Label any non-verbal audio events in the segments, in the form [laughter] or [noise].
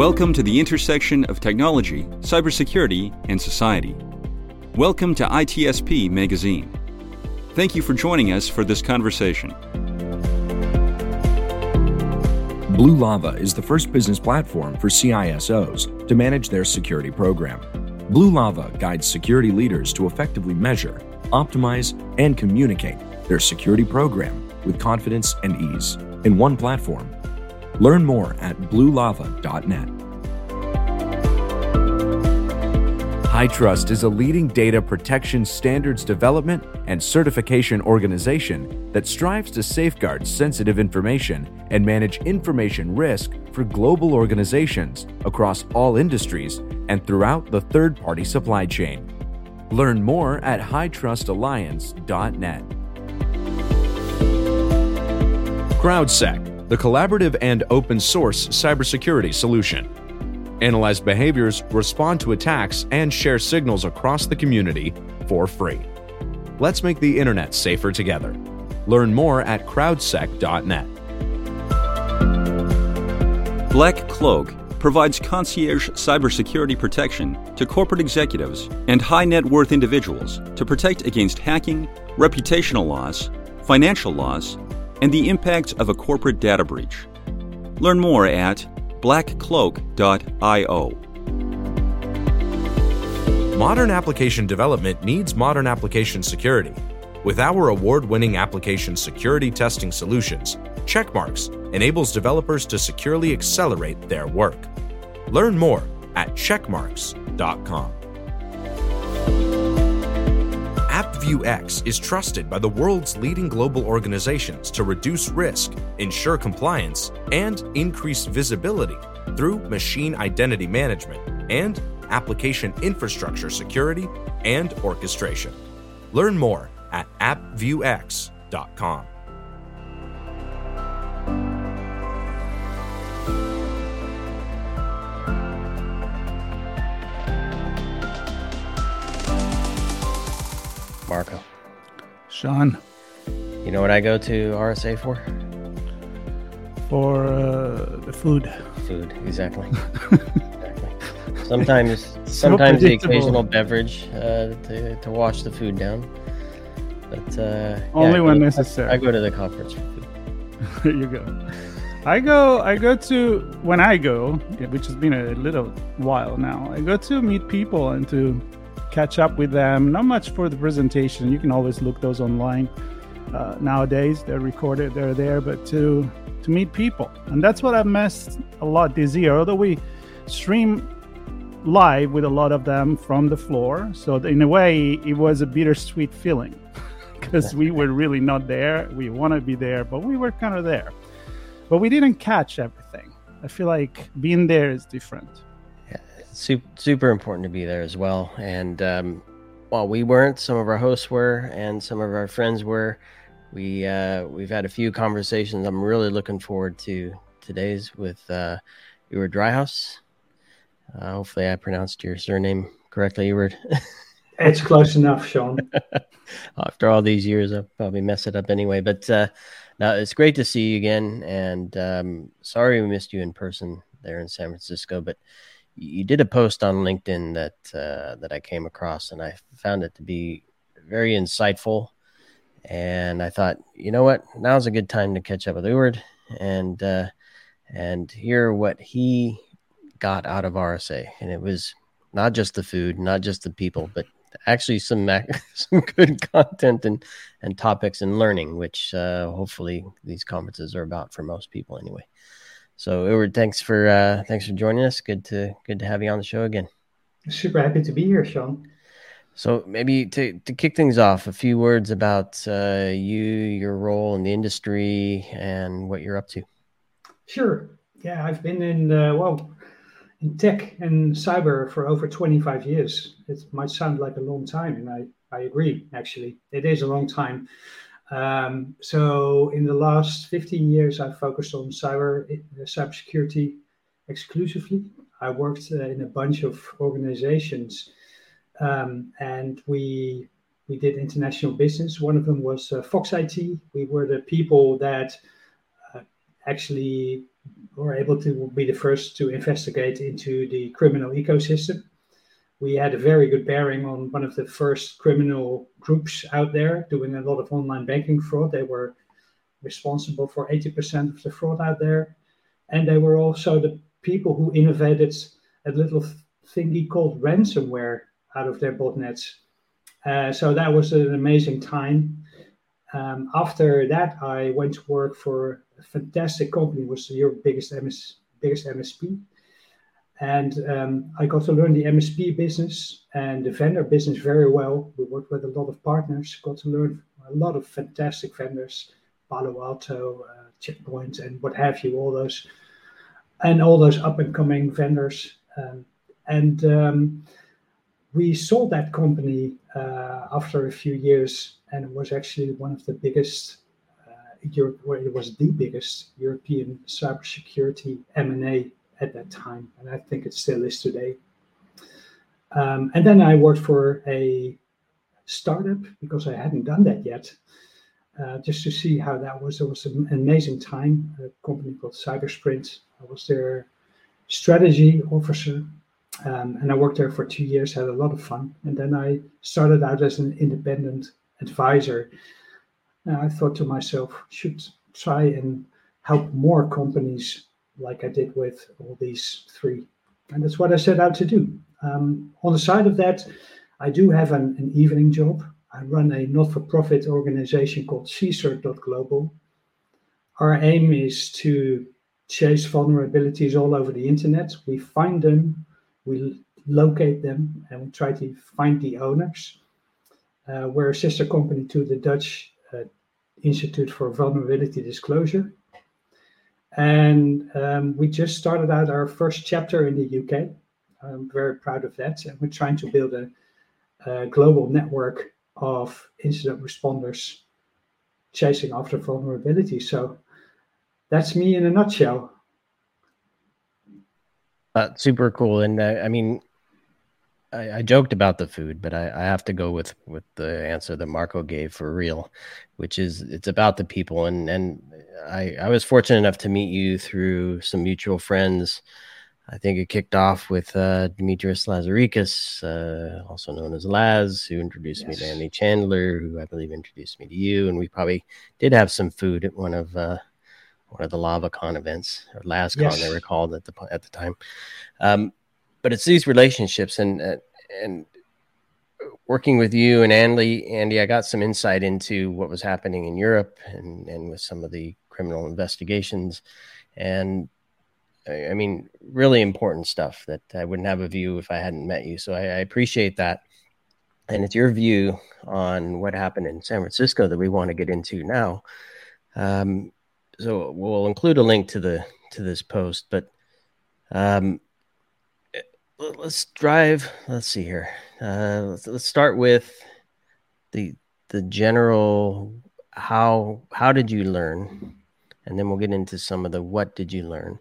Welcome to the intersection of technology, cybersecurity, and society. Welcome to ITSP Magazine. Thank you for joining us for this conversation. Blue Lava is the first business platform for CISOs to manage their security program. Blue Lava guides security leaders to effectively measure, optimize, and communicate their security program with confidence and ease in one platform. Learn more at bluelava.net. HITRUST is a leading data protection standards development and certification organization that strives to safeguard sensitive information and manage information risk for global organizations across all industries and throughout the third party supply chain. Learn more at hitrustalliance.net. CrowdSec, the collaborative and open source cybersecurity solution. Analyze behaviors, respond to attacks, and share signals across the community for free. Let's make the internet safer together. Learn more at crowdsec.net. Black Cloak provides concierge cybersecurity protection to corporate executives and high net worth individuals to protect against hacking, reputational loss, financial loss, and the impact of a corporate data breach. Learn more at blackcloak.io. Modern application development needs modern application security. With our award winning application security testing solutions, Checkmarx enables developers to securely accelerate their work. Learn more at checkmarx.com. AppViewX is trusted by the world's leading global organizations to reduce risk, ensure compliance, and increase visibility through machine identity management and application infrastructure security and orchestration. Learn more at appviewx.com. Marco. Sean, You know what I go to RSA for? for uh, the food. Food, exactly. [laughs] exactly. Sometimes, sometimes the occasional beverage uh, to to wash the food down. But uh, Only I go- when I- necessary. I go to the conference for food. [laughs] there you go. I go. I go to when I go, which has been a little while now. I go to meet people and to catch up with them. Not much for the presentation. You can always look those online. Uh, nowadays, they're recorded. They're there, but to to meet people, and that's what I've missed a lot this year. Although we stream live with a lot of them from the floor, so in a way, it was a bittersweet feeling [laughs] because we were really not there. We want to be there, but we were kind of there. But we didn't catch everything. I feel like being there is different. Super, super important to be there as well. And um, while we weren't, some of our hosts were, and some of our friends were. We uh, we've had a few conversations. I'm really looking forward to today's with uh, Eward Driehuis. Uh, hopefully, I pronounced your surname correctly, Eward. [laughs] It's close enough, Sean. [laughs] After all these years, I'll probably mess it up anyway. But uh, now it's great to see you again. And um, sorry we missed you in person there in San Francisco, but you did a post on LinkedIn that uh, that I came across, and I found it to be very insightful. And I thought, you know what, now's a good time to catch up with Eward and uh, and hear what he got out of RSA. And it was not just the food, not just the people, but actually some ac- [laughs] some good content and and topics and learning, which uh, hopefully these conferences are about for most people anyway. So, Eward, thanks for uh, thanks for joining us. Good to good to have you on the show again. Super happy to be here, Sean. So, maybe to to kick things off, a few words about uh, you, your role in the industry, and what you're up to. Sure. Yeah, I've been in uh, well in tech and cyber for over 25 years. It might sound like a long time, and I I agree. Actually, it is a long time. Um, so in the last 15 years, I've focused on cyber uh, cybersecurity exclusively. I worked uh, in a bunch of organizations, um, and we we did international business. One of them was uh, Fox IT. We were the people that uh, actually were able to be the first to investigate into the criminal ecosystem. We had a very good bearing on one of the first criminal groups out there doing a lot of online banking fraud. They were responsible for 80% of the fraud out there. And they were also the people who innovated a little thingy called ransomware out of their botnets. Uh, so that was an amazing time. Um, after that, I went to work for a fantastic company, was your biggest MS, biggest MSP, and um, I got to learn the MSP business and the vendor business very well. We worked with a lot of partners, got to learn a lot of fantastic vendors, Palo Alto, uh, Checkpoint, and what have you, all those, and all those up and coming vendors. Um, and um, we sold that company uh, after a few years, and it was actually one of the biggest, uh, Europe, well, it was the biggest European cybersecurity M&A at that time, and I think it still is today. Um, and then I worked for a startup because I hadn't done that yet, uh, just to see how that was. It was an amazing time. A company called Cybersprint. I was their strategy officer, um, and I worked there for two years. Had a lot of fun, and then I started out as an independent advisor. And I thought to myself, should try and help more companies like I did with all these three. And that's what I set out to do. Um, on the side of that, I do have an, an evening job. I run a not for profit organization called CSIRT.global. Our aim is to chase vulnerabilities all over the internet. We find them, we locate them, and we try to find the owners. Uh, we're a sister company to the Dutch uh, Institute for Vulnerability Disclosure. And um, we just started out our first chapter in the UK. I'm very proud of that. And we're trying to build a, a global network of incident responders chasing after vulnerability. So that's me in a nutshell. Uh, super cool. And uh, I mean, I, I, joked about the food, but I, I, have to go with with the answer that Marco gave for real, which is it's about the people. And and I I was fortunate enough to meet you through some mutual friends. I think it kicked off with uh, Demetrios Lazarikos, uh, also known as Laz, who introduced yes. me to Andy Chandler, who I believe introduced me to you, and we probably did have some food at one of uh, one of the LavaCon events or LazCon yes. they were called at the at the time. Um, but it's these relationships and uh, and working with you and Andy, Andy, I got some insight into what was happening in Europe and and with some of the criminal investigations, and I mean, really important stuff that I wouldn't have a view if I hadn't met you. So I, I appreciate that. And it's your view on what happened in San Francisco that we want to get into now. Um, so we'll include a link to the to this post, but um, let's drive. Let's see here. Uh, let's, let's start with the the general how how did you learn, and then we'll get into some of the what did you learn.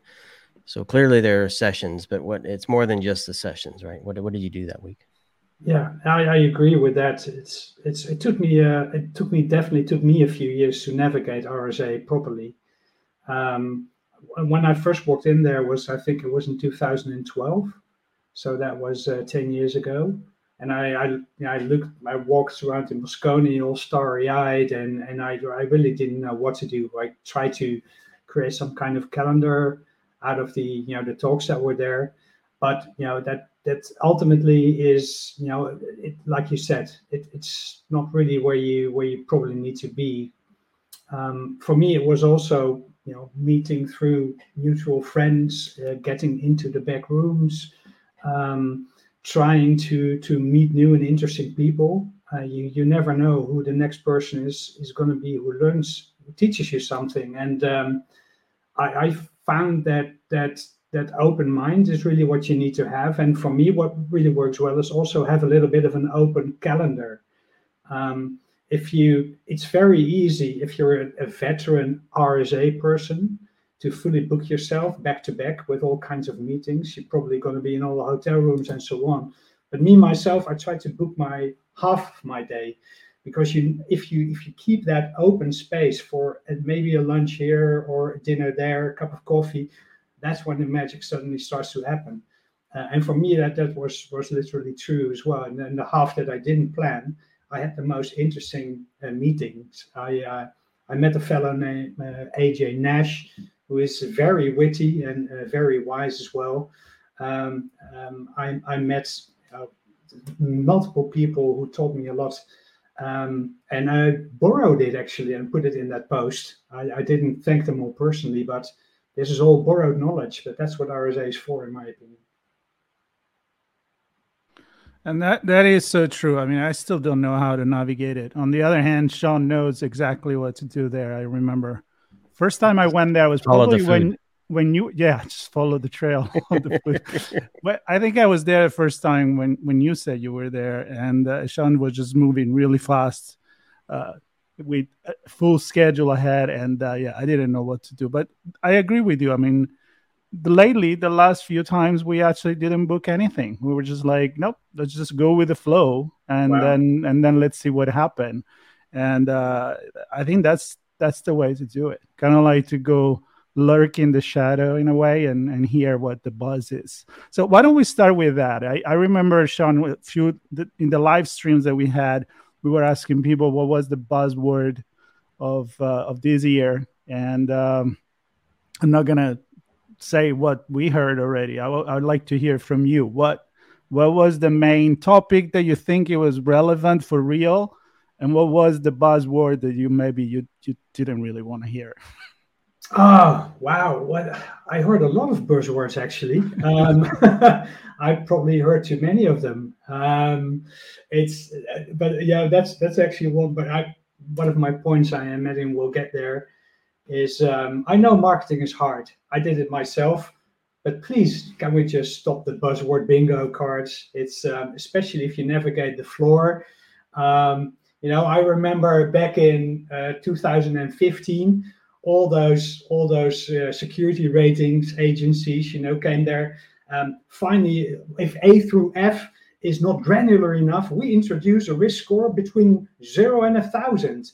So clearly there are sessions, but what it's more than just the sessions, right? What what did you do that week? Yeah, I, I agree with that. It's it's it took me uh, it took me definitely took me a few years to navigate RSA properly. Um, when I first walked in there was I think it was in 2012 so that was uh, 10 years ago. And I, I, you know, I looked, I walked around in Moscone all starry eyed, and, and I, I really didn't know what to do. I tried to create some kind of calendar out of the, you know, the talks that were there. But, you know, that, that ultimately is, you know, it, like you said, it, it's not really where you, where you probably need to be. Um, for me, it was also, you know, meeting through mutual friends, uh, getting into the back rooms, um, trying to to meet new and interesting people. Uh, you you never know who the next person is is going to be who learns who teaches you something. And um, I, I found that that that open mind is really what you need to have. And for me, what really works well is also have a little bit of an open calendar. Um, if you, it's very easy if you're a, a veteran RSA person to fully book yourself back to back with all kinds of meetings. You're probably going to be in all the hotel rooms and so on. But me myself, I try to book my half of my day because you if you if you keep that open space for maybe a lunch here or a dinner there, a cup of coffee, that's when the magic suddenly starts to happen. Uh, and for me, that that was was literally true as well. And then the half that I didn't plan, I had the most interesting uh, meetings. I uh, I met a fellow named uh, AJ Nash, who is very witty and uh, very wise as well. Um, um, I, I met uh, multiple people who taught me a lot. Um, and I borrowed it actually and put it in that post. I, I, didn't thank them all personally, but this is all borrowed knowledge. But that's what RSA is for, in my opinion. And that that is so true. I mean, I still don't know how to navigate it. On the other hand, Sean knows exactly what to do there. I remember first time I went there was probably when when you yeah [laughs] just follow the trail [laughs] the [laughs] but i think i was there the first time when when you said you were there and uh, sean was just moving really fast uh, with a full schedule ahead and uh, yeah i didn't know what to do. But i agree with you. I mean the, lately the last few times we actually didn't book anything. We were just like nope let's just go with the flow and wow. then and then let's see what happened. And uh, i think that's that's the way to do it kind of like to go lurk in the shadow in a way and, and hear what the buzz is. So why don't we start with that? I, I remember Sean a few in the live streams that we had, we were asking people what was the buzzword of uh, of this year, and um, I'm not gonna say what we heard already. I, w- I would like to hear from you. What what was the main topic that you think it was relevant for real, and what was the buzzword that you maybe you you didn't really want to hear? Oh wow! What I heard a lot of buzzwords actually. Um, [laughs] I probably heard too many of them. Um, it's but yeah, that's that's actually one. But I one of my points I am. We'll get there. Is um, I know marketing is hard. I did it myself, but please can we just stop the buzzword bingo cards? It's um, especially if you navigate the floor. Um, you know, I remember back in uh, 2015 all those all those uh, security ratings agencies, you know, came there. Um, finally, if A through F is not granular enough, we introduce a risk score between zero and a thousand.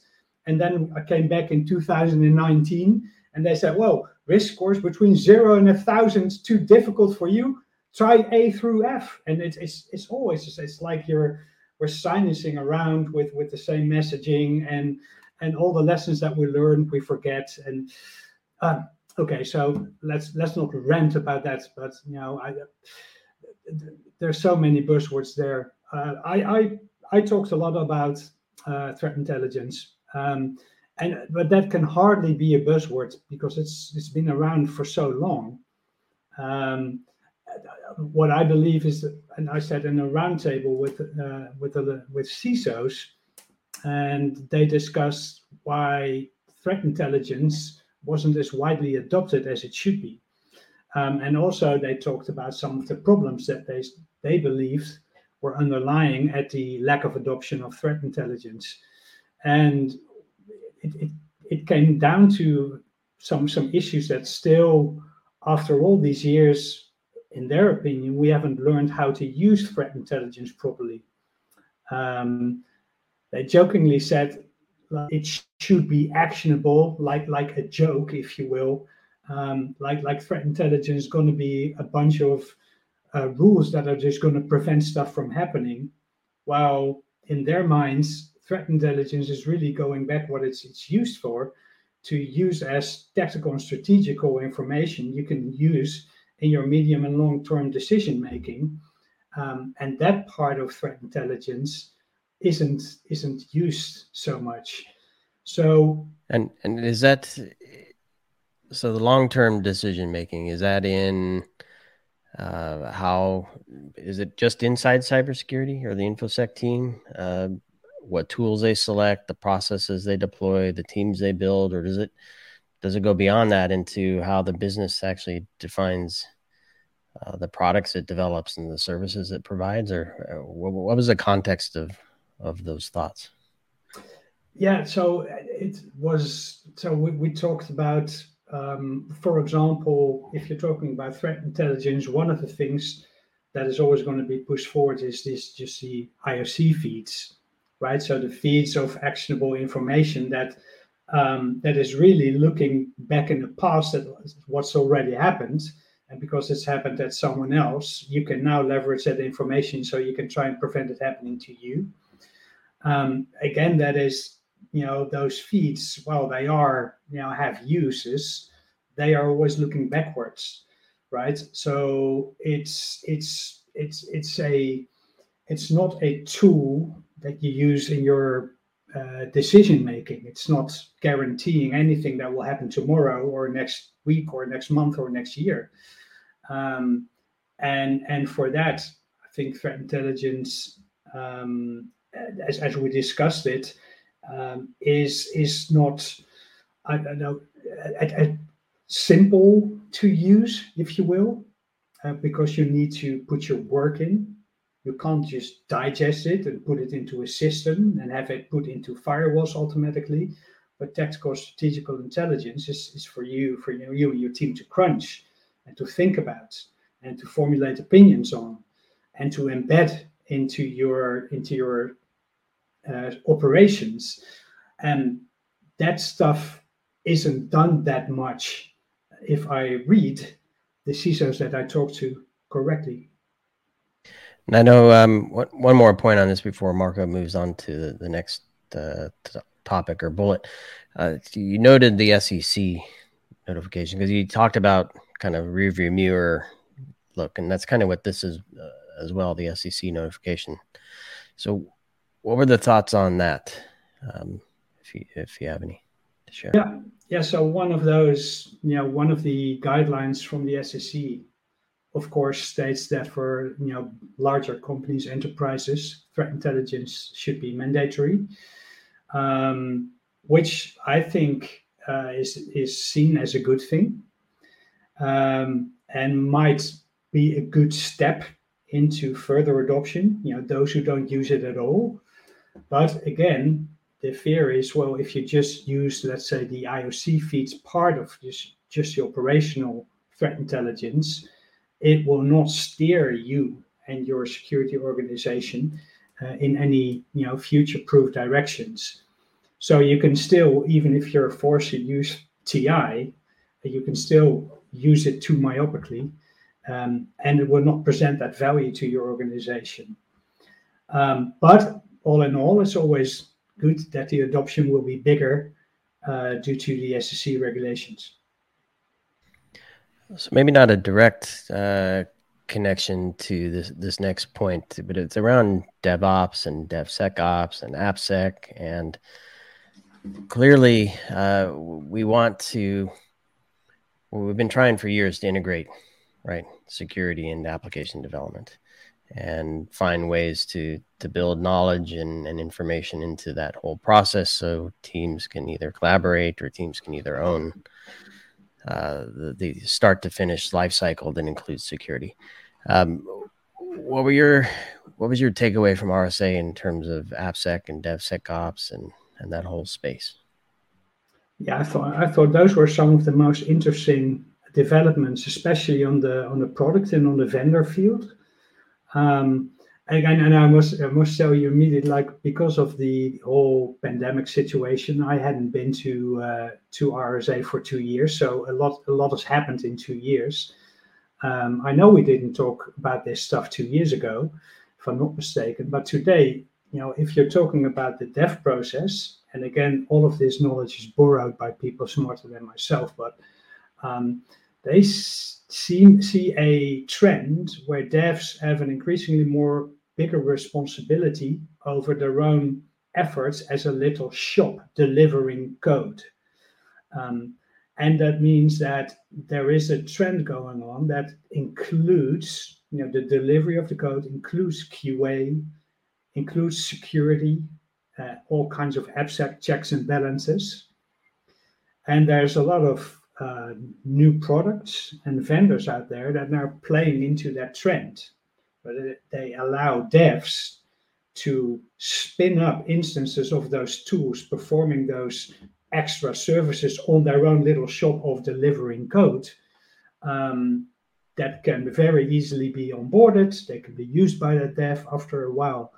And then I came back in 2019, and they said, "Well, risk scores between zero and a thousand too difficult for you. Try A through F." And it's it's, it's always it's like you're we're sinusing around with with the same messaging and and all the lessons that we learned we forget and uh, okay so let's let's not rant about that but you know i there's so many buzzwords there. Uh, i i i talked a lot about uh, threat intelligence um, and but that can hardly be a buzzword because it's it's been around for so long. Um, what I believe is, that, and I said in a roundtable with uh, with the, with CISOs, and they discussed why threat intelligence wasn't as widely adopted as it should be. Um, and also, they talked about some of the problems that they, they believed were underlying at the lack of adoption of threat intelligence. And it, it, it came down to some, some issues that still, after all these years, in their opinion, we haven't learned how to use threat intelligence properly. Um, they jokingly said it should be actionable, like like a joke, if you will. Um, like like threat intelligence is going to be a bunch of uh, rules that are just going to prevent stuff from happening. While in their minds, threat intelligence is really going back what it's it's used for, to use as tactical and strategical information you can use in your medium and long term decision making. Um, and that part of threat intelligence isn't isn't used so much. So and and is that so the long term decision making is that in uh, how is it just inside cybersecurity or the infosec team? Uh, what tools they select, the processes they deploy, the teams they build, or does it does it go beyond that into how the business actually defines uh, the products it develops and the services it provides, or, or what, what was the context of of those thoughts? Yeah, so it was. So we, we talked about, um, for example, if you're talking about threat intelligence, one of the things that is always going to be pushed forward is this just the IOC feeds, right? So the feeds of actionable information that um, that is really looking back in the past at what's already happened. And because it's happened at someone else, you can now leverage that information so you can try and prevent it happening to you. Um, again, that is, you know, those feeds, well, they are, you know, have uses. They are always looking backwards, right? So it's it's it's it's a it's not a tool that you use in your uh, decision making. It's not guaranteeing anything that will happen tomorrow or next week or next month or next year. Um, and and for that, I think threat intelligence, um, as, as we discussed it, um, is is not I don't know a, a simple to use, if you will, uh, because you need to put your work in you can't just digest it and put it into a system and have it put into firewalls automatically. But tactical strategical intelligence is, is for you, for you, you and your team to crunch and to think about and to formulate opinions on and to embed into your into your uh, operations. And that stuff isn't done that much if I read the CISOs that I talk to correctly. And I know um, one, one more point on this before Marco moves on to the, the next uh, t- topic or bullet. Uh, you noted the SEC notification because you talked about kind of rearview mirror look, and that's kind of what this is uh, as well the SEC notification. So, what were the thoughts on that? Um, if you if you have any to share. Yeah, yeah. So one of those, you know, one of the guidelines from the SEC of course, states that for you know larger companies, enterprises, threat intelligence should be mandatory, um, which I think uh, is is seen as a good thing, um, and might be a good step into further adoption. You know, those who don't use it at all. But again, the fear is well, if you just use, let's say, the IOC feeds part of just just the operational threat intelligence it will not steer you and your security organization uh, in any you know future-proof directions. So you can still, even if you're forced to use TI, you can still use it too myopically, um, and it will not present that value to your organization. Um, but all in all, it's always good that the adoption will be bigger uh, due to the SEC regulations. So maybe not a direct uh, connection to this this next point, but it's around DevOps and DevSecOps and AppSec, and clearly uh, we want to. Well, we've been trying for years to integrate, right, security and application development, and find ways to to build knowledge and, and information into that whole process, so teams can either collaborate or teams can either own uh, the, the, start to finish life cycle that includes security. Um, what were your what was your takeaway from RSA in terms of AppSec and DevSecOps and and that whole space? Yeah, I thought I thought those were some of the most interesting developments, especially on the on the product and on the vendor field. Um, again, and I must I must tell you immediately, like because of the whole pandemic situation, I hadn't been to uh, to RSA for two years, so a lot a lot has happened in two years. Um, I know we didn't talk about this stuff two years ago, if I'm not mistaken, but today, you know, if you're talking about the dev process, and again, all of this knowledge is borrowed by people smarter than myself, but um, they see, see a trend where devs have an increasingly more bigger responsibility over their own efforts as a little shop delivering code. Um, and that means that there is a trend going on that includes, you know, the delivery of the code includes QA, includes security, uh, all kinds of AppSec checks and balances. And there's a lot of uh, new products and vendors out there that are playing into that trend but they allow devs to spin up instances of those tools performing those extra services on their own little shop of delivering code um, that can very easily be onboarded. They can be used by the dev after a while.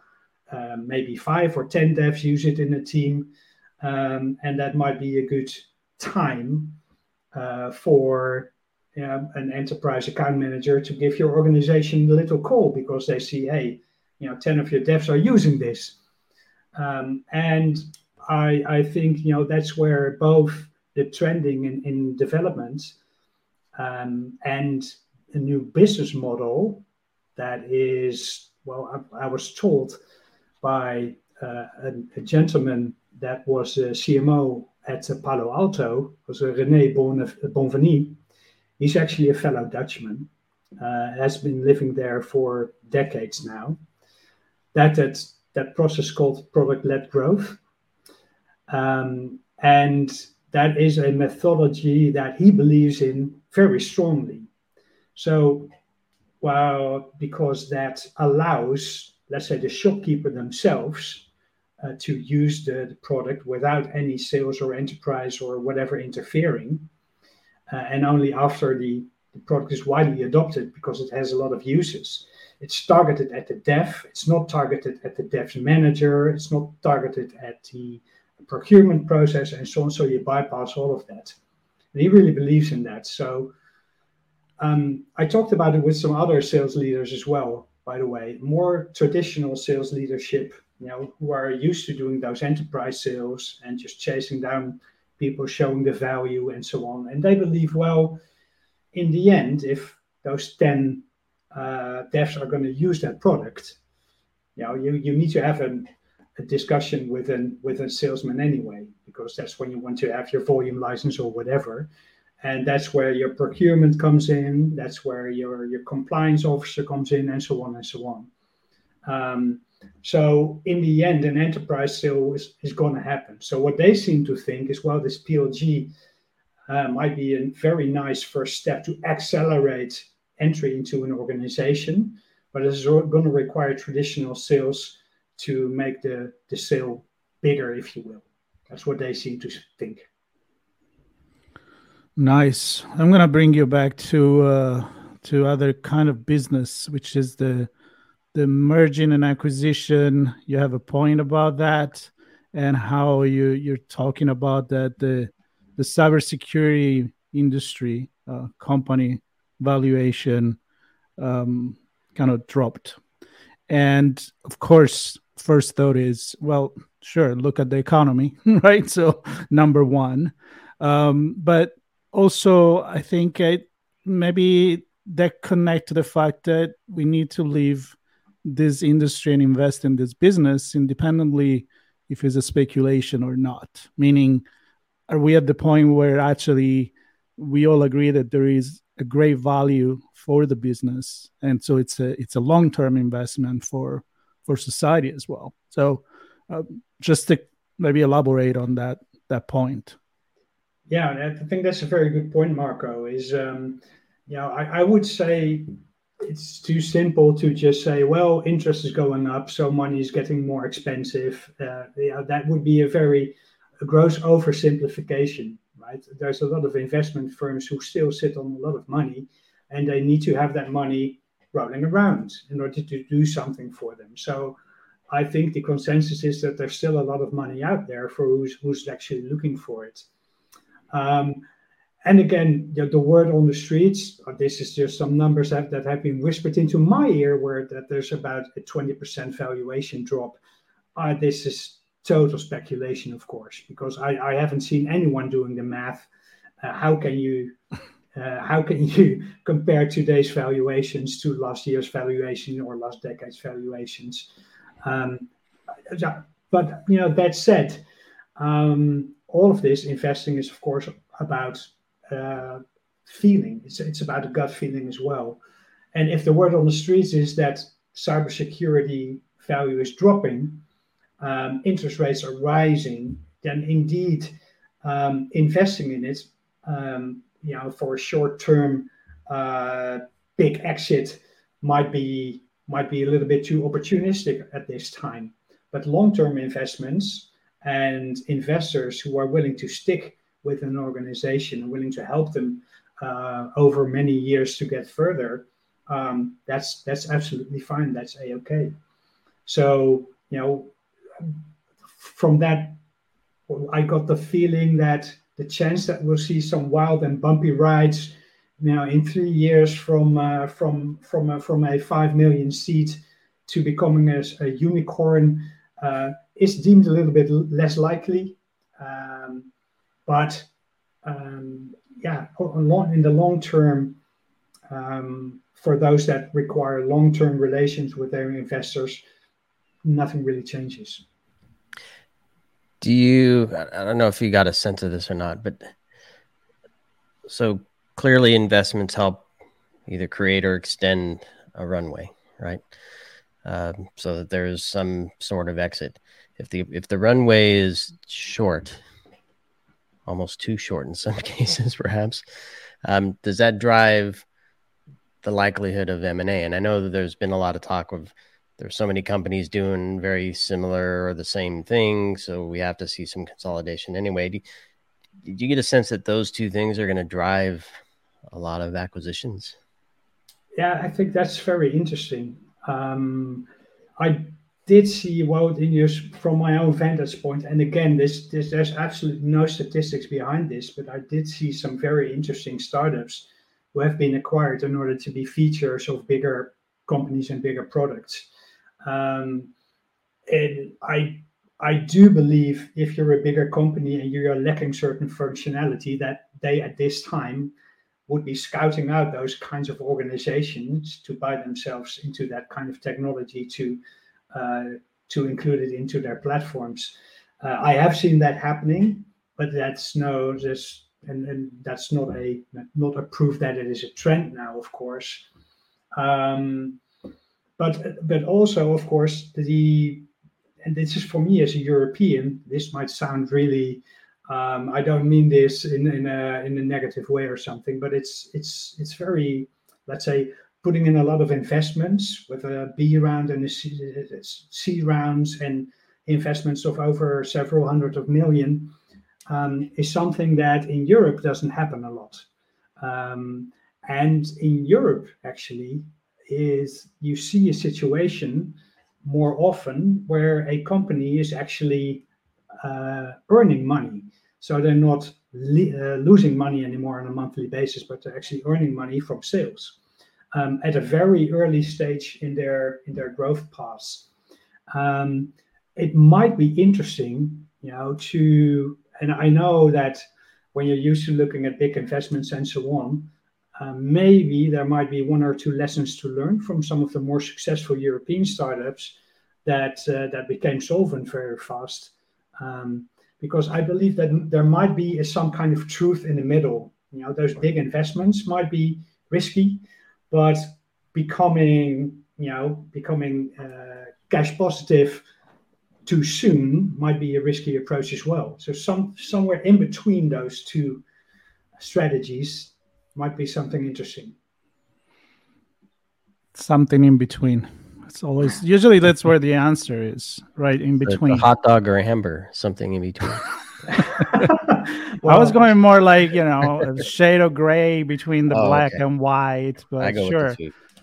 Uh, maybe five or 10 devs use it in a team. um, and that might be a good time uh, for know, an enterprise account manager to give your organization a little call because they see, hey, you know, 10 of your devs are using this. Um, and I, I think, you know, that's where both the trending in, in development um, and a new business model that is, well, I, I was told by uh, a, a, gentleman that was a CMO at Palo Alto, was a René Bonvanie. He's actually a fellow Dutchman, uh, has been living there for decades now. That that, that process called product-led growth, um, and that is a methodology that he believes in very strongly. So, well, because that allows, let's say, the shopkeeper themselves uh, to use the, the, product without any sales or enterprise or whatever interfering, uh, and only after the, the product is widely adopted because it has a lot of uses. It's targeted at the dev. It's not targeted at the dev's manager. It's not targeted at the procurement process and so on. So you bypass all of that. And he really believes in that. So um, I talked about it with some other sales leaders as well, by the way, more traditional sales leadership, you know, who are used to doing those enterprise sales and just chasing down people, showing the value and so on. And they believe, well, in the end, if those 10 uh, devs are going to use that product, you know, you, you need to have an, a discussion with an with a salesman anyway, because that's when you want to have your volume license or whatever and that's where your procurement comes in that's where your your compliance officer comes in and so on and so on um, so in the end an enterprise sale is, is going to happen. So what they seem to think is well this plg uh, might be a very nice first step to accelerate entry into an organization but it's going to require traditional sales to make the, the sale bigger if you will. That's what they seem to think. Nice. I'm gonna bring you back to uh, to other kind of business, which is the the merging and acquisition. You have a point about that, and how you you're talking about that the the cybersecurity industry uh, company valuation um, kind of dropped, and of course, first thought is well, sure, look at the economy, [laughs] right? So number one, um, but also i think it, maybe that connect to the fact that we need to leave this industry and invest in this business independently if it's a speculation or not meaning are we at the point where actually we all agree that there is a great value for the business and so it's a it's a long-term investment for for society as well so uh, just to maybe elaborate on that that point yeah, I think that's a very good point, Marco. Is um, you know, I, I would say it's too simple to just say, well, interest is going up, so money is getting more expensive. Uh, yeah, that would be a very a gross oversimplification, right? There's a lot of investment firms who still sit on a lot of money, and they need to have that money rolling around in order to do something for them. So. I think the consensus is that there's still a lot of money out there for who's who's actually looking for it. Um, and again, the, the, word on the streets, uh, this is just some numbers that, that have been whispered into my ear, where that there's about a 20% valuation drop. Uh, this is total speculation, of course, because I, I haven't seen anyone doing the math. Uh, how can you uh, how can you [laughs] compare today's valuations to last year's valuation or last decade's valuations? Um, but you know that said, um, all of this investing is, of course, about uh, feeling. It's, it's about a gut feeling as well. And if the word on the streets is that cybersecurity value is dropping, um, interest rates are rising, then indeed um, investing in it, um, you know, for a short-term uh, big exit might be might be a little bit too opportunistic at this time. But long-term investments and investors who are willing to stick with an organization and willing to help them uh, over many years to get further, um, that's that's absolutely fine. That's a okay. So you know, from that I got the feeling that the chance that we'll see some wild and bumpy rides, you know, in three years from uh, from from a, from a five million seat to becoming a, a unicorn uh, is deemed a little bit less likely. But um, yeah, in the long term, um, for those that require long term relations with their investors, nothing really changes. Do you, I don't know if you got a sense of this or not, but so clearly investments help either create or extend a runway, right? Um, so that there's some sort of exit. If the if the runway is short, almost too short in some [laughs] cases, perhaps, um, does that drive the likelihood of M and A? And I know that there's been a lot of talk of there's so many companies doing very similar or the same thing, so we have to see some consolidation anyway. Do, you get a sense that those two things are going to drive a lot of acquisitions? Yeah, I think that's very interesting. Um, I did see Ingenious from my own vantage point, and again, this, this there's absolutely no statistics behind this, but I did see some very interesting startups who have been acquired in order to be features of bigger companies and bigger products. Um, and I I do believe if you're a bigger company and you are lacking certain functionality, that they at this time would be scouting out those kinds of organizations to buy themselves into that kind of technology to to include it into their platforms. Uh, I have seen that happening, but that's no this and, and that's not a not a proof that it is a trend now, of course. Um, but but also, of course, the and this is for me as a European. This might sound really um, I don't mean this in in a in a negative way or something, but it's it's it's very let's say putting in a lot of investments with a B round and a C, C rounds and investments of over several hundred of million um, is something that in Europe doesn't happen a lot. Um, and in Europe, actually, is you see a situation more often where a company is actually uh, earning money. So they're not uh, losing money anymore on a monthly basis, but they're actually earning money from sales um, at a very early stage in their in their growth paths. Um, it might be interesting, you know, to and I know that when you're used to looking at big investments and so on, um, maybe there might be one or two lessons to learn from some of the more successful European startups that uh, that became solvent very fast um, because I believe that there might be some kind of truth in the middle. You know, those big investments might be risky, but becoming, you know, becoming uh, cash positive too soon might be a risky approach as well. So some somewhere in between those two strategies might be something interesting. Something in between. It's always usually that's where the answer is, right in between. A hot dog or a hamburger, something in between. [laughs] well, [laughs] I was going more like you know a shade of gray between the oh, black okay. and white, but sure.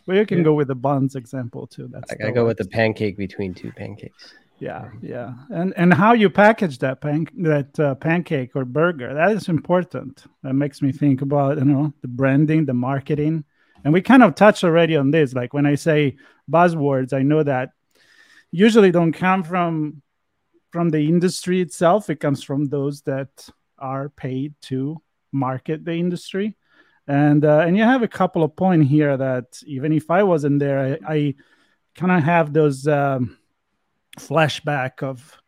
Well, you can yeah. go with the buns example too. That's I, I go with the pancake between two pancakes. Yeah, yeah, and and how you package that pan that uh, pancake or burger that is important. That makes me think about you know the branding, the marketing, and we kind of touched already on this. Like when I say buzzwords, I know that usually don't come from from the industry itself. It comes from those that are paid to market the industry. And uh, and you have a couple of points here that even if I wasn't there, I, I kind of have those um, flashback of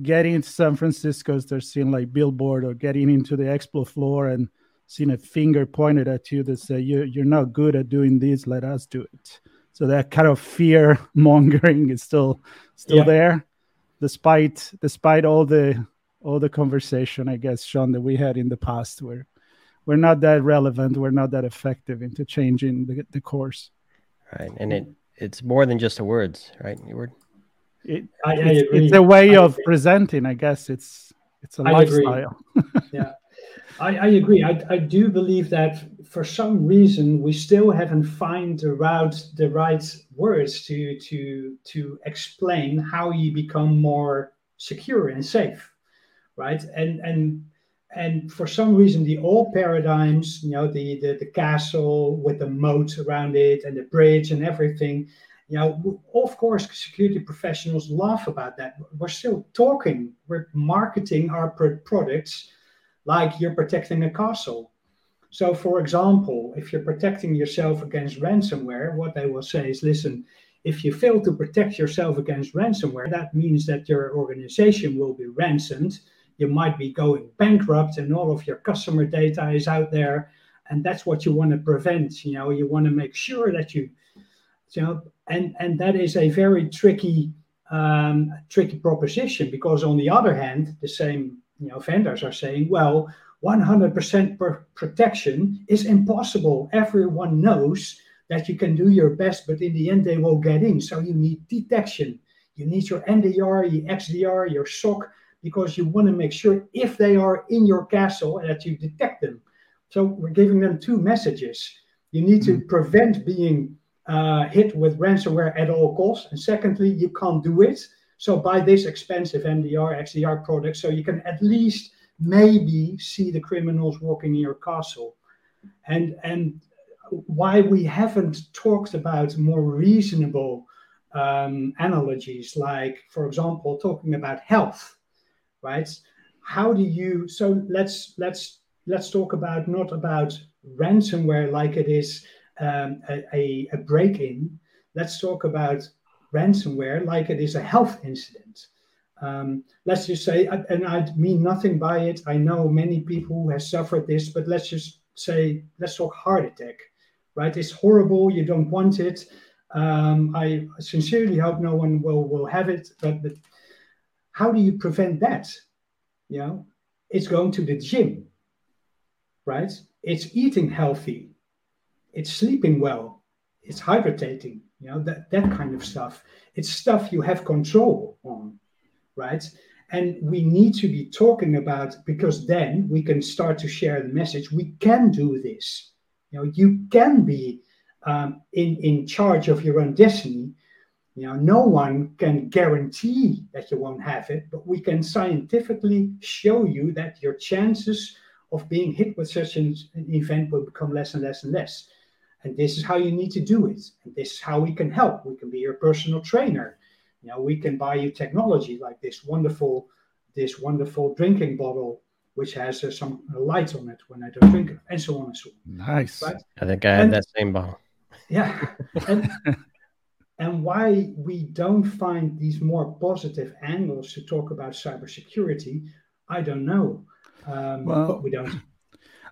getting into San Francisco, they're seeing like billboard or getting into the expo floor and seeing a finger pointed at you that say you you're not good at doing this let us do it so that kind of fear mongering is still still yeah. there despite despite all the all the conversation i guess sean that we had in the past where we're not that relevant. We're not that effective into changing the, the course. Right. And it it's more than just the words right? Your word it, I, I it's, it's, a way I of agree. presenting i guess. It's it's a I lifestyle. [laughs] Yeah I, I agree. I, I do believe that for some reason we still haven't found the route, the right words to to to explain how you become more secure and safe. right? And and and for some reason, the old paradigms, you know, the, the the castle with the moat around it and the bridge and everything, you know, of course, security professionals laugh about that. We're still talking, we're marketing our products like you're protecting a castle. So, for example, if you're protecting yourself against ransomware, what they will say is listen, if you fail to protect yourself against ransomware, that means that your organization will be ransomed. You might be going bankrupt, and all of your customer data is out there. And that's what you want to prevent. You know, you want to make sure that you, you know, and and that is a very tricky, um, tricky proposition because on the other hand, the same you know vendors are saying, well, 100% per protection is impossible. Everyone knows that you can do your best, but in the end, they will get in. So you need detection. You need your NDR, your XDR, your SOC, because you want to make sure if they are in your castle that you detect them. So we're giving them two messages. You need to mm. prevent being uh, hit with ransomware at all costs. And secondly, you can't do it. So buy this expensive MDR, XDR product so you can at least maybe see the criminals walking in your castle. And and why we haven't talked about more reasonable um, analogies, like for example, talking about health, right? How do you? So let's let's let's talk about not about ransomware like it is um, a, a break-in. Let's talk about ransomware like it is a health incident. Um, let's just say, and I mean nothing by it. I know many people who have suffered this, but let's just say, let's talk heart attack, right? It's horrible. You don't want it. Um, I sincerely hope no one will will have it. But, but how do you prevent that? You know, it's going to the gym, right? It's eating healthy. It's sleeping well. It's hydrating. You know that that kind of stuff. It's stuff you have control on right? And we need to be talking about because then we can start to share the message. We can do this. You know, you can be um, in in charge of your own destiny. You know, no one can guarantee that you won't have it, but we can scientifically show you that your chances of being hit with such an, an event will become less and less and less. And this is how you need to do it. And this is how we can help. We can be your personal trainer you know, we can buy you technology like this wonderful, this wonderful drinking bottle which has uh, some light on it when I don't drink it, and so on and so on. Nice. Right? I think I had that same bottle. Yeah. [laughs] And, and why we don't find these more positive angles to talk about cybersecurity, I don't know. Um, well, but we don't.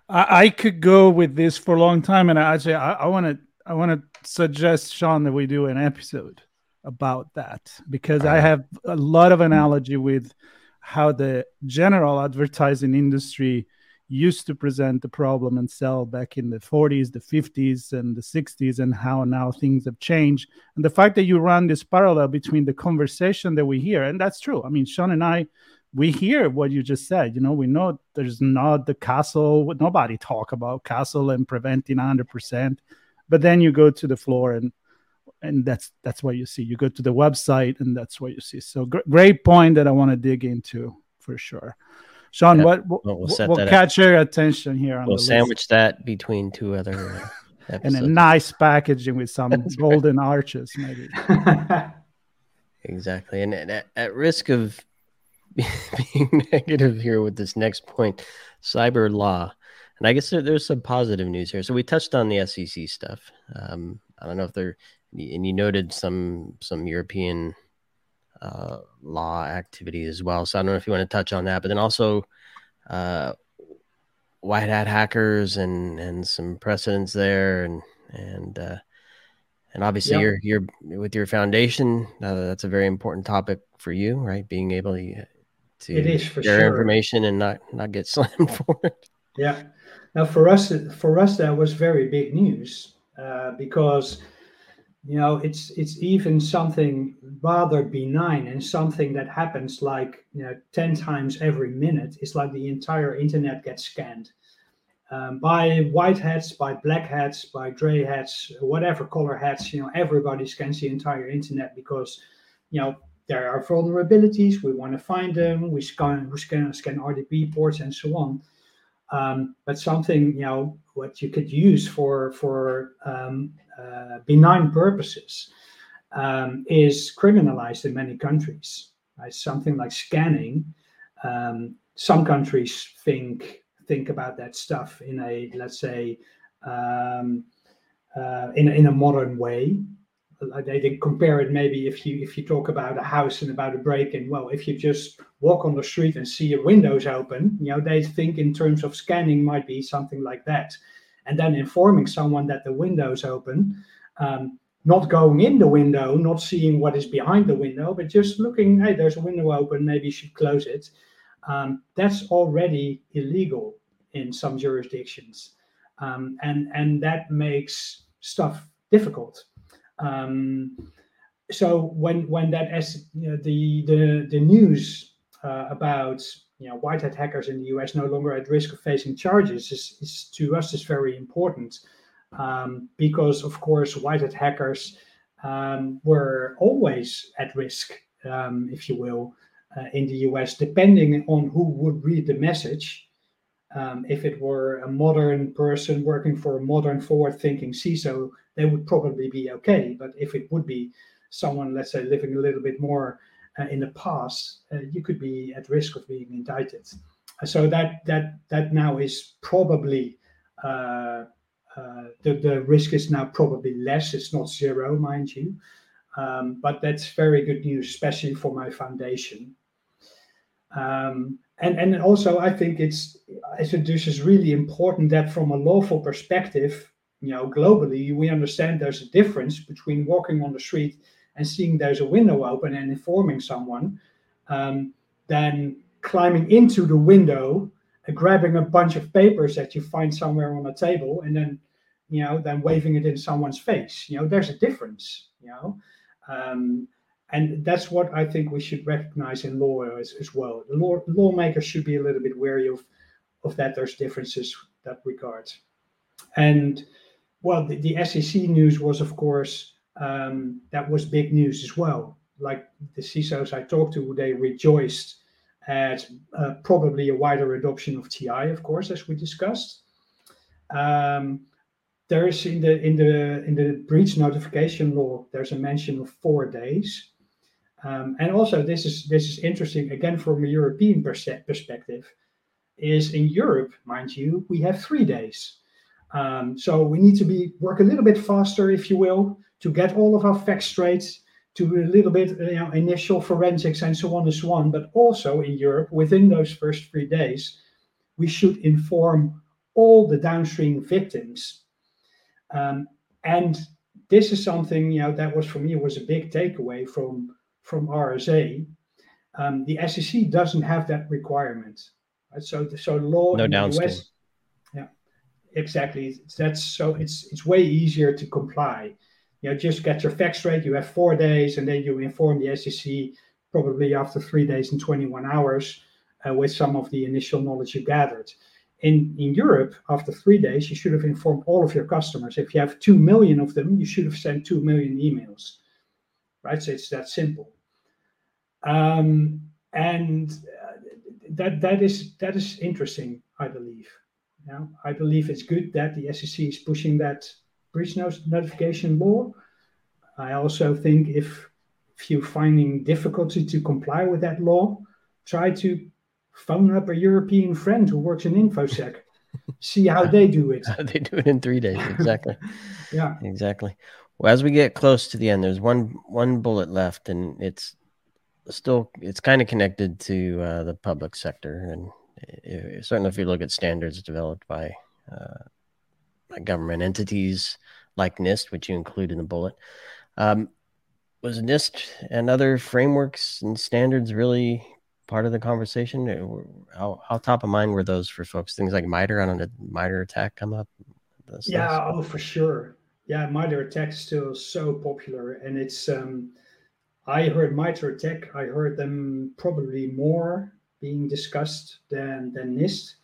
I, I, could go with this for a long time, and I actually, I want to I want to suggest Sean that we do an episode about that because I have a lot of analogy with how the general advertising industry used to present the problem and sell back in the 40s, the 50s, and the 60s, and how now things have changed. And the fact that you run this parallel between the conversation that we hear, and that's true. I mean, Sean and I, we hear what you just said. You know, we know there's not the castle, nobody talk about castle and preventing 100%. But then you go to the floor and and that's that's what you see. You go to the website, and that's what you see. So gr- great point that I want to dig into for sure. Sean, what what we'll, we'll, we'll catch up. your attention here? we'll sandwich list. that between two other. Uh, [laughs] and a nice packaging with some golden arches, maybe. [laughs] exactly, and at, at risk of [laughs] being negative here with this next point, cyber law. And I guess there, there's some positive news here. So we touched on the SEC stuff. Um, I don't know if there and you noted some some European uh, law activity as well. So I don't know if you want to touch on that, but then also uh, white hat hackers and and some precedents there, and and uh, and obviously yep. you're you're with your foundation. Uh, that's a very important topic for you, right? Being able to to it is for share sure. information and not not get [laughs] slammed for it. Yeah. Now for us, for us that was very big news uh, because you know it's it's even something rather benign and something that happens like you know 10 times every minute it's like the entire internet gets scanned um, by white hats by black hats by gray hats whatever color hats you know everybody scans the entire internet because you know there are vulnerabilities. We want to find them. We scan, we scan, scan RDP ports and so on. Um, but something you know what you could use for for um, uh, benign purposes um, is criminalized in many countries. Right? Something like scanning. Um, some countries think think about that stuff in a let's say um, uh, in in a modern way. They compare it maybe if you if you talk about a house and about a break-in. Well, if you just walk on the street and see your windows open, you know they think in terms of scanning might be something like that, and then informing someone that the window's open. Um, not going in the window, not seeing what is behind the window, but just looking, hey, there's a window open, maybe you should close it. Um, that's already illegal in some jurisdictions. Um, and, and that makes stuff difficult. Um, so when when that as you know, the the the news uh, about you know white hat hackers in the US no longer at risk of facing charges is, is to us is very important um, because of course white hat hackers um, were always at risk, um, if you will, uh, in the US, depending on who would read the message. Um, if it were a modern person working for a modern forward-thinking CISO, they would probably be okay. But if it would be someone, let's say, living a little bit more uh, in the past, uh, you could be at risk of being indicted. So that that that now is probably uh, uh, the, the risk is now probably less. It's not zero, mind you. Um, but that's very good news, especially for my foundation. Um, and, and also, I think it's as it is really important that from a lawful perspective, you know, globally, we understand there's a difference between walking on the street and seeing there's a window open and informing someone, um, than climbing into the window and grabbing a bunch of papers that you find somewhere on a table and then you know, then waving it in someone's face. You know, there's a difference, you know. Um, and that's what I think we should recognize in law as, as well. The law, lawmakers should be a little bit wary of, of that there's differences that regard. And well, the, the SEC news was, of course, um, that was big news as well. Like the CISOs I talked to, they rejoiced at uh, probably a wider adoption of TI, of course, as we discussed. Um, there is in the in the in the breach notification law there's a mention of four days um, and also this is this is interesting again from a european perspective is in europe mind you we have three days. Um, so we need to be work a little bit faster if you will to get all of our facts straight to a little bit you know initial forensics and so on and so on. But also in europe within those first three days we should inform all the downstream victims. Um, and this is something you know that was for me was a big takeaway from from RSA. Um, the SEC doesn't have that requirement, right? so so law no in the US, yeah, exactly. That's so it's it's way easier to comply. You know, just get your facts straight. You have four days, and then you inform the SEC probably after three days and 21 hours uh, with some of the initial knowledge you gathered in, in Europe, after three days, you should have informed all of your customers. If you have 2 million of them, you should have sent 2 million emails, right? So it's that simple. Um, and uh, that that is that is interesting, I believe. Yeah, I believe it's good that the SEC is pushing that breach notification law. I also think if if you're finding difficulty to comply with that law, try to phone up a European friend who works in InfoSec, [laughs] see how they do it. [laughs] they do it in three days, exactly. [laughs] yeah, exactly. Well, as we get close to the end, there's one one bullet left, and it's still it's kind of connected to uh, the public sector, and it, certainly if you look at standards developed by, uh, government entities like NIST, which you include in the bullet. Um, was NIST and other frameworks and standards really part of the conversation? Uh, how, how top of mind were those for folks? Things like MITRE, I don't know, MITRE ATT&CK come up? Yeah, oh, for sure. Yeah, MITRE ATT&CK is still so popular. And it's, um, I heard MITRE ATT&CK, I heard them probably more being discussed than, than NIST.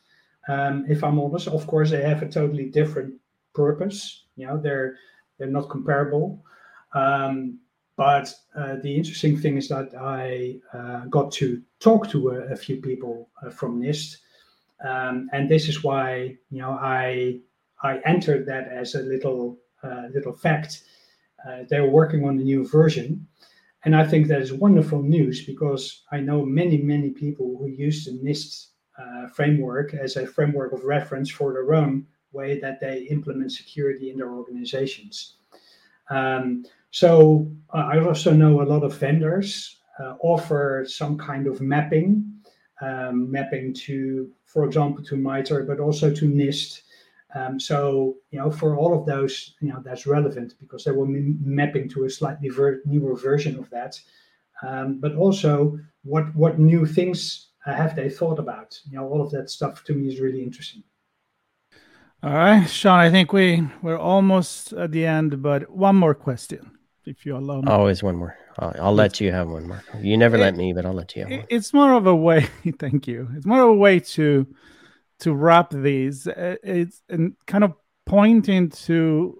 Um, if I'm honest, of course, they have a totally different purpose. You know, they're, they're not comparable. Um, But uh, the interesting thing is that I uh, got to talk to a, a few people uh, from NIST, um, and this is why you know I I entered that as a little uh, little fact. Uh, they were working on a new version, and I think that is wonderful news because I know many many people who use the NIST uh, framework as a framework of reference for their own way that they implement security in their organizations. Um, so uh, I also know a lot of vendors uh, offer some kind of mapping, um, mapping to, for example, to MITRE, but also to NIST. Um, so you know, for all of those, you know, that's relevant because they will be mapping to a slightly ver- newer version of that. Um, but also, what what new things have they thought about? You know, all of that stuff to me is really interesting. All right, Sean. I think we we're almost at the end, but one more question if you allow me. Always one more. I'll, I'll let you have one more. You never it, let me, but I'll let you have one. It's more of a way. [laughs] thank you. It's more of a way to to wrap these. Uh, it's and kind of pointing to.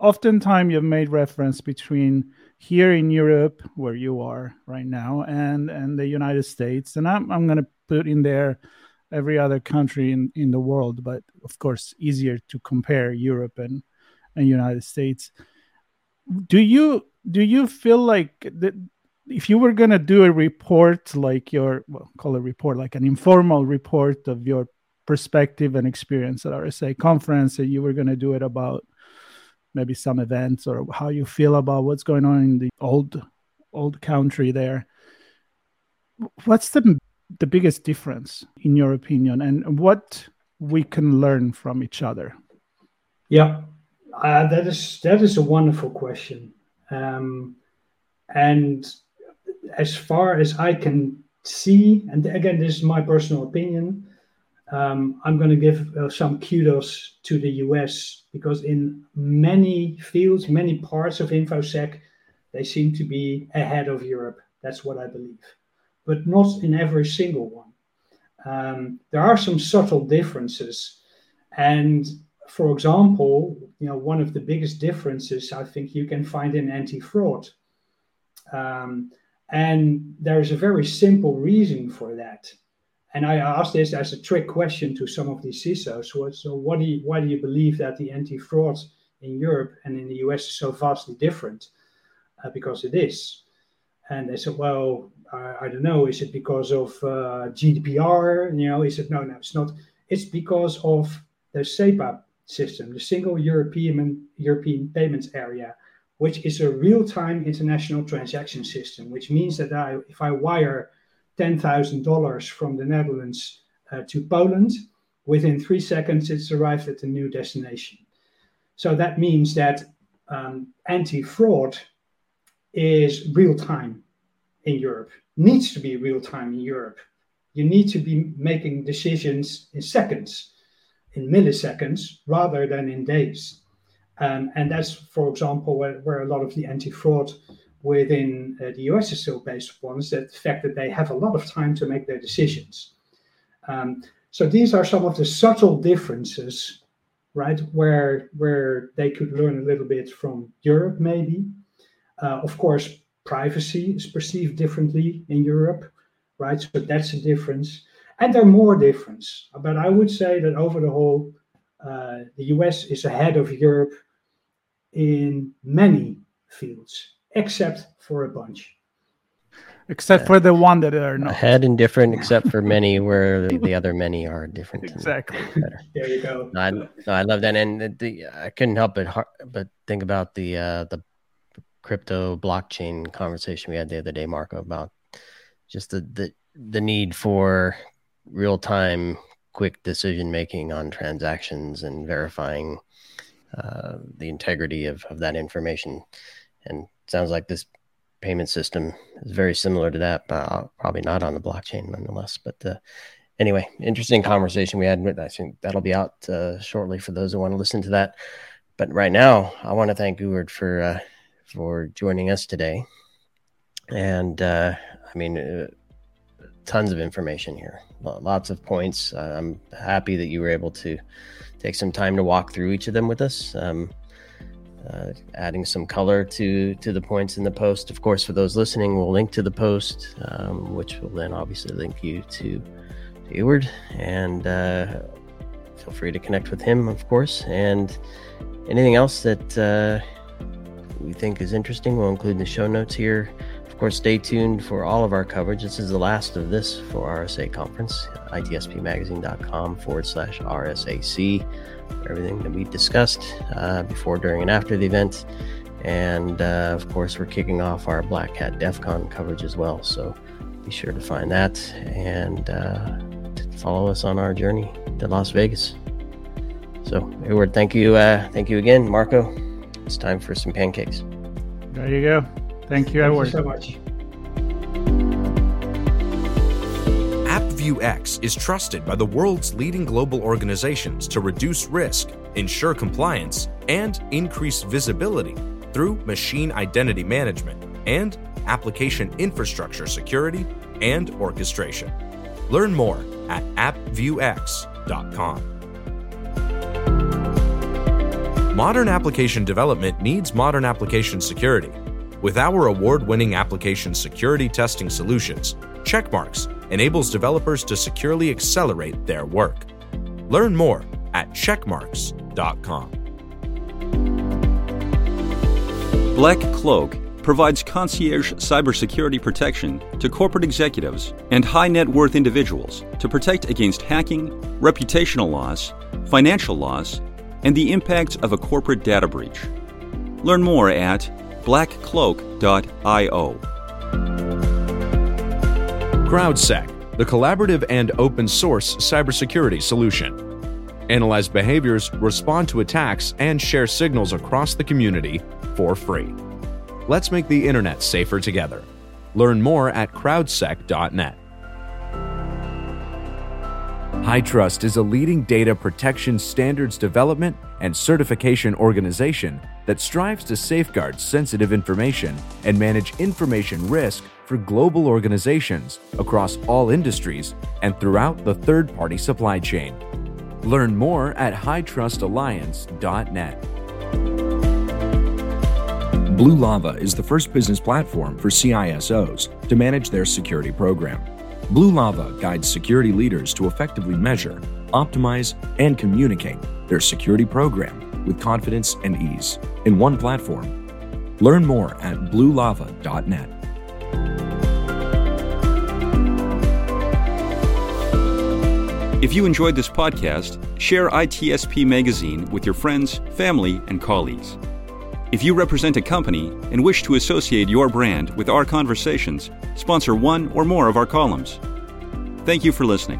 Oftentimes, you've made reference between here in Europe, where you are right now, and and the United States, and I'm I'm going to put in there every other country in in the world, but of course, easier to compare Europe and and United States do you do you feel like that if you were going to do a report like your well, call a report like an informal report of your perspective and experience at RSA conference and you were going to do it about maybe some events or how you feel about what's going on in the old old country there what's the the biggest difference in your opinion and what we can learn from each other yeah uh, that is that is a wonderful question, um, and as far as I can see, and again, this is my personal opinion. Um, I'm going to give uh, some kudos to the US because in many fields, many parts of infosec, they seem to be ahead of Europe. That's what I believe, but not in every single one. Um, there are some subtle differences, and for example, you know, one of the biggest differences I think you can find in anti-fraud. Um, and there is a very simple reason for that. And I asked this as a trick question to some of these CISOs. So, so what do you, why do you believe that the anti-fraud in Europe and in the US is so vastly different? Uh, because it is. And they said, well, I, I don't know. Is it because of uh, GDPR? You know, is it no, no, it's not. It's because of the SEPA system, the single European European payments area, which is a real-time international transaction system, which means that I, if I wire ten thousand dollars from the Netherlands uh, to Poland, within three seconds it's arrived at the new destination. So that means that um, anti-fraud is real time in Europe, needs to be real time in Europe. You need to be making decisions in seconds in milliseconds rather than in days. Um, and that's, for example, where, where a lot of the anti fraud within uh, the US, still based ones that the fact that they have a lot of time to make their decisions. Um, so these are some of the subtle differences, right, where where they could learn a little bit from Europe, maybe. Uh, of course, privacy is perceived differently in Europe, right? So that's a difference and there are more differences. But I would say that over the whole, uh, the US is ahead of Europe in many fields, except for a bunch. Except for the one that are not ahead and different, [laughs] except for many where the, the other many are different. Exactly. There you go. No, I, no, I love that, and the, the, I couldn't help but but think about the uh, the crypto blockchain conversation we had the other day, Marco, about just the the the need for real time, quick decision making on transactions and verifying uh, the integrity of, of that information. And sounds like this payment system is very similar to that, but uh, probably not on the blockchain nonetheless. But uh, anyway, interesting conversation we had. I think that'll be out uh, shortly for those who want to listen to that. But right now, I want to thank Eward for uh, for joining us today. And uh, I mean, uh, tons of information here, lots of points. I'm happy that you were able to take some time to walk through each of them with us. Um, uh, adding some color to to the points in the post. Of course, for those listening, we'll link to the post, um, which will then obviously link you to, to and uh, feel free to connect with him, of course. And anything else that uh, we think is interesting, we'll include in the show notes here. Of course, stay tuned for all of our coverage. This is the last of this for RSA conference. ITSPmagazine.com forward slash RSAC everything that we discussed uh, before, during, and after the event. And uh, of course, we're kicking off our Black Hat DEF CON coverage as well. So be sure to find that and uh, follow us on our journey to Las Vegas. So, Edward, thank you. Uh, thank you again, Marco. It's time for some pancakes. There you go. Thank you, Edward. Thank you so much. AppView X is trusted by the world's leading global organizations to reduce risk, ensure compliance, and increase visibility through machine identity management and application infrastructure security and orchestration. Learn more at appviewx.com. Modern application development needs modern application security. With our award winning application security testing solutions, Checkmarx enables developers to securely accelerate their work. Learn more at checkmarx.com. Black Cloak provides concierge cybersecurity protection to corporate executives and high net worth individuals to protect against hacking, reputational loss, financial loss, and the impacts of a corporate data breach. Learn more at blackcloak.io. CrowdSec, the collaborative and open source cybersecurity solution. Analyze behaviors, respond to attacks, and share signals across the community for free. Let's make the internet safer together. Learn more at crowdsec.net. HITRUST is a leading data protection standards development and certification organization that strives to safeguard sensitive information and manage information risk for global organizations across all industries and throughout the third party supply chain. Learn more at hitrustalliance.net. Blue Lava is the first business platform for CISOs to manage their security program. Blue Lava guides security leaders to effectively measure, optimize, and communicate their security program with confidence and ease in one platform. Learn more at bluelava.net. If you enjoyed this podcast, share ITSP Magazine with your friends, family, and colleagues. If you represent a company and wish to associate your brand with our conversations, sponsor one or more of our columns. Thank you for listening.